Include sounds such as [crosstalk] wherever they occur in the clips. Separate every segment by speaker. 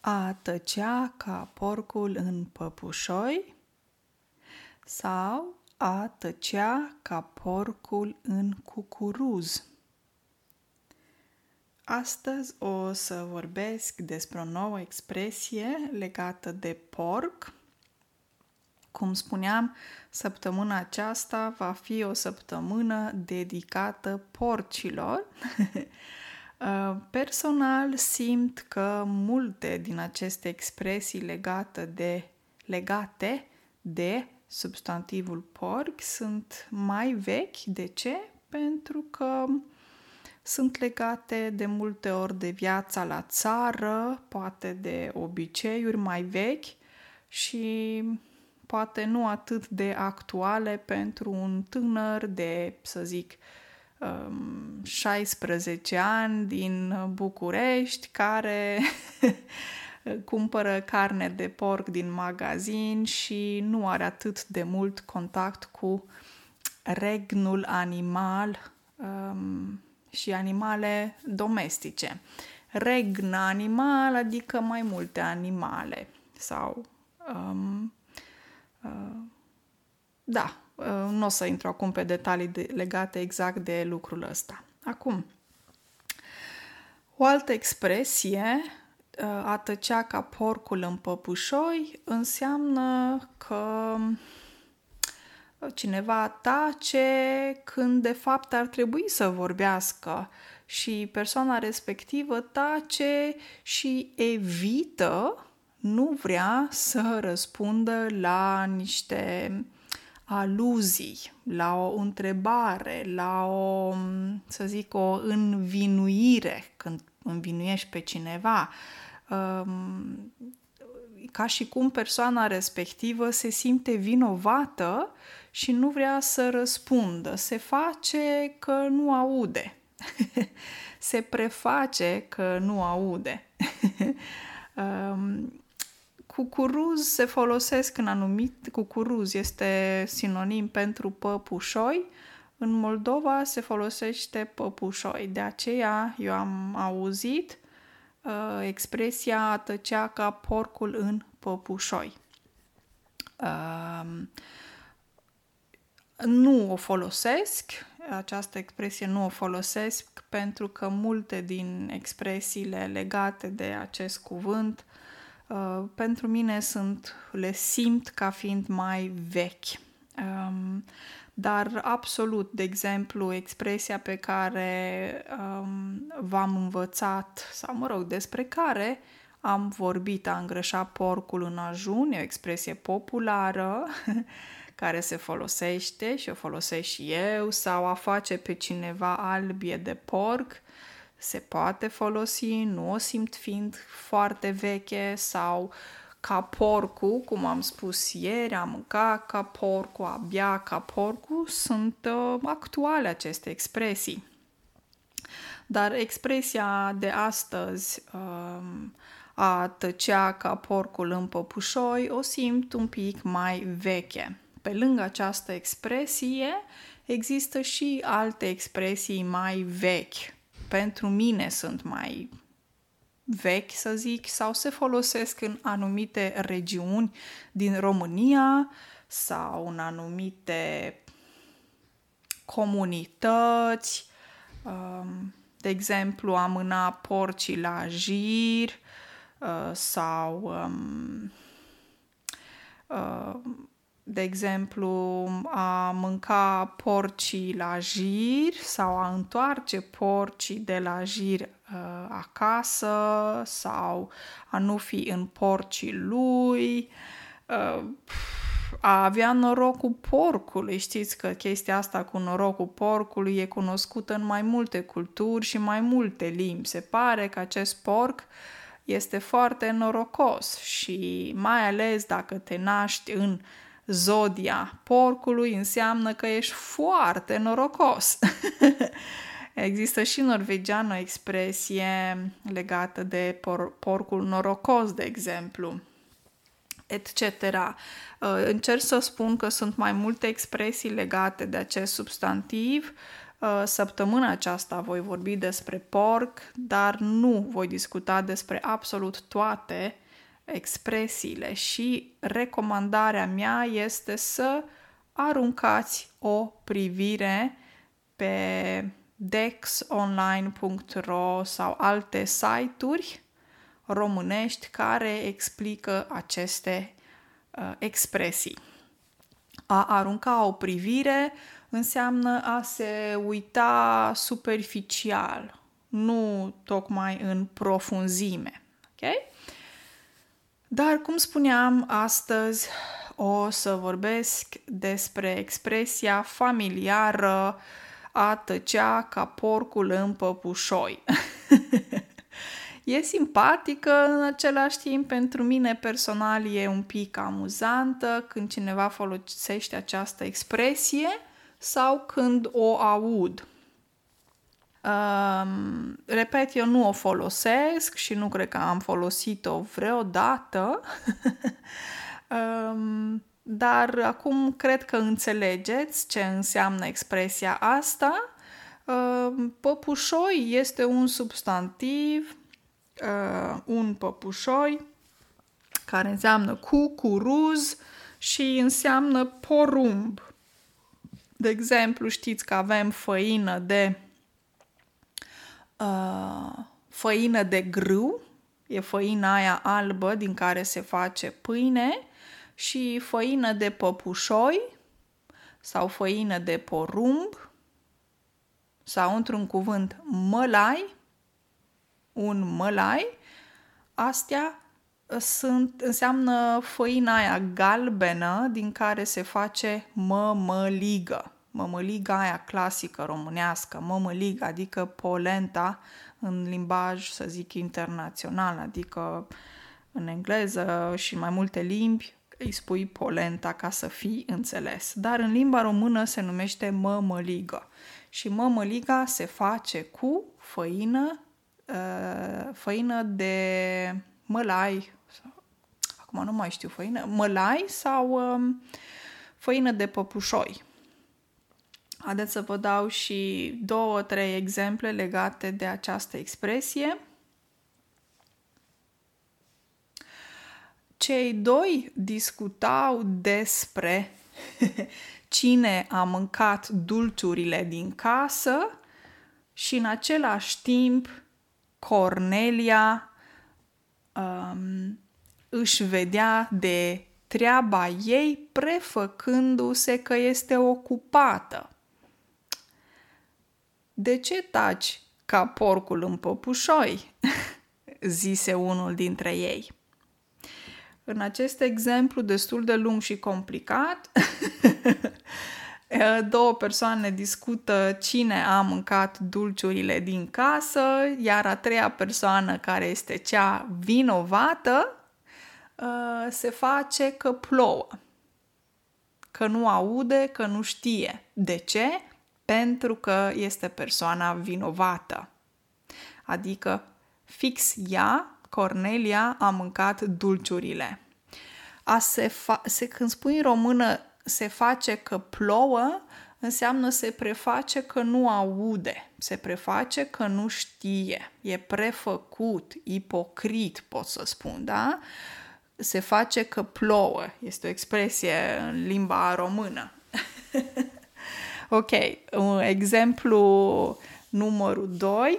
Speaker 1: A tăcea ca porcul în păpușoi sau a tăcea ca porcul în cucuruz. Astăzi o să vorbesc despre o nouă expresie legată de porc. Cum spuneam, săptămâna aceasta va fi o săptămână dedicată porcilor. [laughs] Uh, personal simt că multe din aceste expresii legate de, legate de substantivul porc sunt mai vechi. De ce? Pentru că sunt legate de multe ori de viața la țară, poate de obiceiuri mai vechi și poate nu atât de actuale pentru un tânăr de, să zic, 16 um, ani din București care [laughs] cumpără carne de porc din magazin și nu are atât de mult contact cu regnul animal um, și animale domestice. Regn animal, adică mai multe animale sau um, uh, da, uh, nu o să intru acum pe detalii de, legate exact de lucrul ăsta. Acum, o altă expresie, uh, a tăcea ca porcul în păpușoi, înseamnă că cineva tace când de fapt ar trebui să vorbească și persoana respectivă tace și evită, nu vrea să răspundă la niște aluzii, la o întrebare, la o, să zic, o învinuire când învinuiești pe cineva. Um, ca și cum persoana respectivă se simte vinovată și nu vrea să răspundă. Se face că nu aude. [laughs] se preface că nu aude. [laughs] um, cucuruz se folosesc în anumit... Cucuruz este sinonim pentru păpușoi. În Moldova se folosește păpușoi. De aceea eu am auzit uh, expresia a tăcea ca porcul în păpușoi. Uh, nu o folosesc, această expresie nu o folosesc pentru că multe din expresiile legate de acest cuvânt uh, pentru mine sunt, le simt ca fiind mai vechi. Um, dar absolut, de exemplu, expresia pe care um, v-am învățat, sau mă rog, despre care am vorbit, a îngrășa porcul în ajun, e o expresie populară [laughs] care se folosește și o folosesc și eu, sau a face pe cineva albie de porc, se poate folosi, nu o simt fiind foarte veche, sau ca porcu, cum am spus ieri, am mâncat ca porcu, abia ca porcu, sunt uh, actuale aceste expresii. Dar expresia de astăzi, uh, a tăcea ca porcul în păpușoi, o simt un pic mai veche pe lângă această expresie, există și alte expresii mai vechi. Pentru mine sunt mai vechi, să zic, sau se folosesc în anumite regiuni din România sau în anumite comunități. Um, de exemplu, a mâna porcii la jir uh, sau um, uh, de exemplu, a mânca porcii la jir sau a întoarce porcii de la jir uh, acasă sau a nu fi în porcii lui, uh, a avea norocul porcului. Știți că chestia asta cu norocul porcului e cunoscută în mai multe culturi și mai multe limbi. Se pare că acest porc este foarte norocos și mai ales dacă te naști în uh, zodia porcului înseamnă că ești foarte norocos. [laughs] Există și în norvegian o expresie legată de por- porcul norocos, de exemplu, etc. Uh, încerc să spun că sunt mai multe expresii legate de acest substantiv. Uh, săptămâna aceasta voi vorbi despre porc, dar nu voi discuta despre absolut toate expresiile și recomandarea mea este să aruncați o privire pe dexonline.ro sau alte site-uri românești care explică aceste uh, expresii. A arunca o privire înseamnă a se uita superficial, nu tocmai în profunzime. Ok? Dar, cum spuneam, astăzi o să vorbesc despre expresia familiară a tăcea ca porcul în păpușoi. [laughs] e simpatică, în același timp, pentru mine personal e un pic amuzantă când cineva folosește această expresie sau când o aud. Um, repet, eu nu o folosesc și nu cred că am folosit-o vreodată, [laughs] um, dar acum cred că înțelegeți ce înseamnă expresia asta. Um, păpușoi este un substantiv, uh, un păpușoi, care înseamnă cucuruz și înseamnă porumb. De exemplu, știți că avem făină de uh, făină de grâu, e făina aia albă din care se face pâine și făină de păpușoi sau făină de porumb sau într-un cuvânt mălai, un mălai, astea sunt, înseamnă făina aia galbenă din care se face mămăligă. Mămăliga aia clasică românească, mămăligă, adică polenta în limbaj, să zic, internațional, adică în engleză și mai multe limbi îi spui polenta ca să fii înțeles. Dar în limba română se numește mămăligă. Și mămăliga se face cu făină, uh, făină de mălai, acum nu mai știu, făină, mălai sau um, făină de păpușoi. Haideți să vă dau și două, trei exemple legate de această expresie. Cei doi discutau despre [laughs] cine a mâncat dulciurile din casă și în același timp Cornelia um, își vedea de treaba ei prefăcându-se că este ocupată. De ce taci ca porcul în păpușoi? [laughs] zise unul dintre ei. În acest exemplu destul de lung și complicat, [laughs] două persoane discută cine a mâncat dulciurile din casă, iar a treia persoană, care este cea vinovată, uh, se face că plouă, că nu aude, că nu știe. De ce? Pentru că este persoana vinovată. Adică fix ea, Cornelia, a mâncat dulciurile. A se fa- se, când spui în română se face că plouă, înseamnă se preface că nu aude, se preface că nu știe, e prefăcut, ipocrit, pot să spun, da? Se face că plouă, este o expresie în limba română. [laughs] ok, un exemplu numărul 2.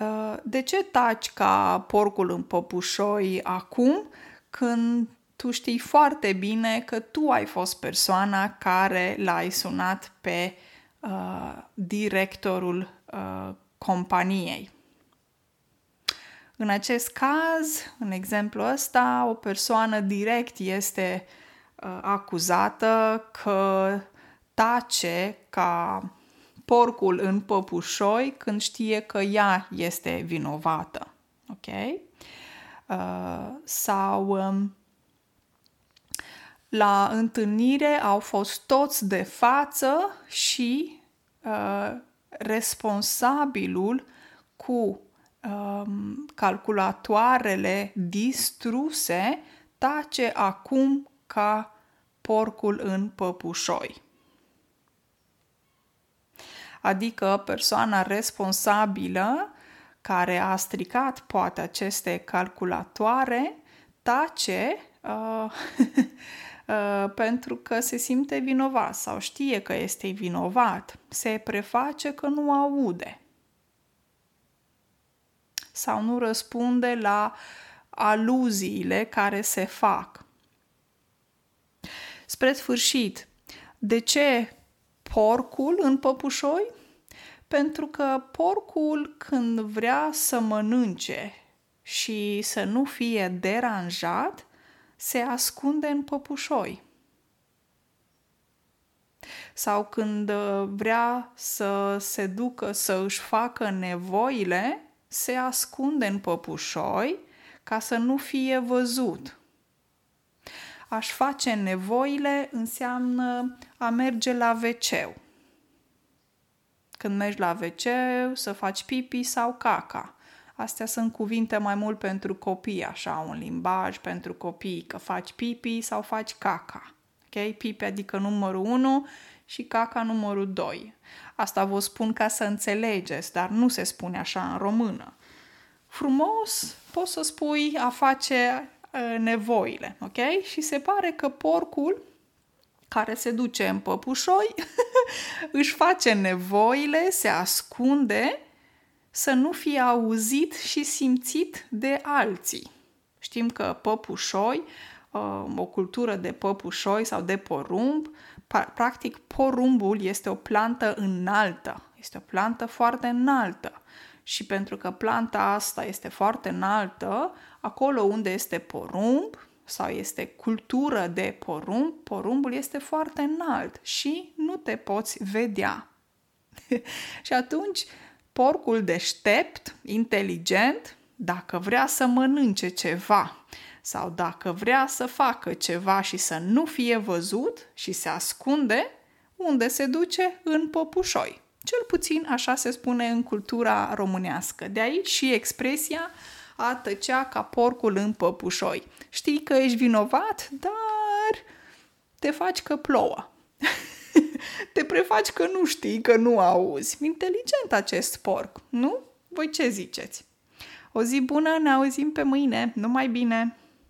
Speaker 1: Uh, de ce taci ca porcul în păpușoi acum când tu știi foarte bine că tu ai fost persoana care l-ai sunat pe uh, directorul uh, companiei. În acest caz, în exemplu ăsta, o persoană direct este uh, acuzată că tace ca porcul în păpușoi când știe că ea este vinovată. Ok? Uh, sau um, la întâlnire au fost toți de față și uh, responsabilul cu um, calculatoarele distruse tace acum ca porcul în păpușoi. adică persoana responsabilă care a stricat poate aceste calculatoare tace uh, [laughs] uh, pentru că se simte vinovat sau știe că este vinovat, se preface că nu aude sau nu răspunde la aluziile care se fac. Spre sfârșit, de ce porcul în păpușoi? Pentru că porcul când vrea să mănânce și să nu fie deranjat, se ascunde în păpușoi. Sau când vrea să se ducă să își facă nevoile, se ascunde în păpușoi ca să nu fie văzut. Aș face nevoile înseamnă a merge la wc Când mergi la wc să faci pipi sau caca. Astea sunt cuvinte mai mult pentru copii, așa, un limbaj pentru copii, că faci pipi sau faci caca. Ok? Pipi adică numărul 1 și caca numărul 2. Asta vă spun ca să înțelegeți, dar nu se spune așa în română. Frumos poți să spui a face uh, nevoile, ok? Și se pare că porcul care se duce în păpușoi [laughs] își face nevoile, se ascunde să nu fie auzit și simțit de alții. Știm că păpușoi, uh, o cultură de păpușoi sau de porumb, practic porumbul este o plantă înaltă, este o plantă foarte înaltă. Și pentru că planta asta este foarte înaltă, acolo unde este porumb sau este cultură de porumb, porumbul este foarte înalt și nu te poți vedea. [laughs] și atunci, porcul deștept, inteligent, dacă vrea să mănânce ceva sau dacă vrea să facă ceva și să nu fie văzut și se ascunde, unde se duce? În popușoi. Cel puțin așa se spune în cultura românească. De aici și expresia a tăcea ca porcul în păpușoi. Știi că ești vinovat, dar te faci că plouă. [laughs] te prefaci că nu știi, că nu auzi. Inteligent acest porc, nu? Voi ce ziceți? O zi bună, ne auzim pe mâine. Numai bine!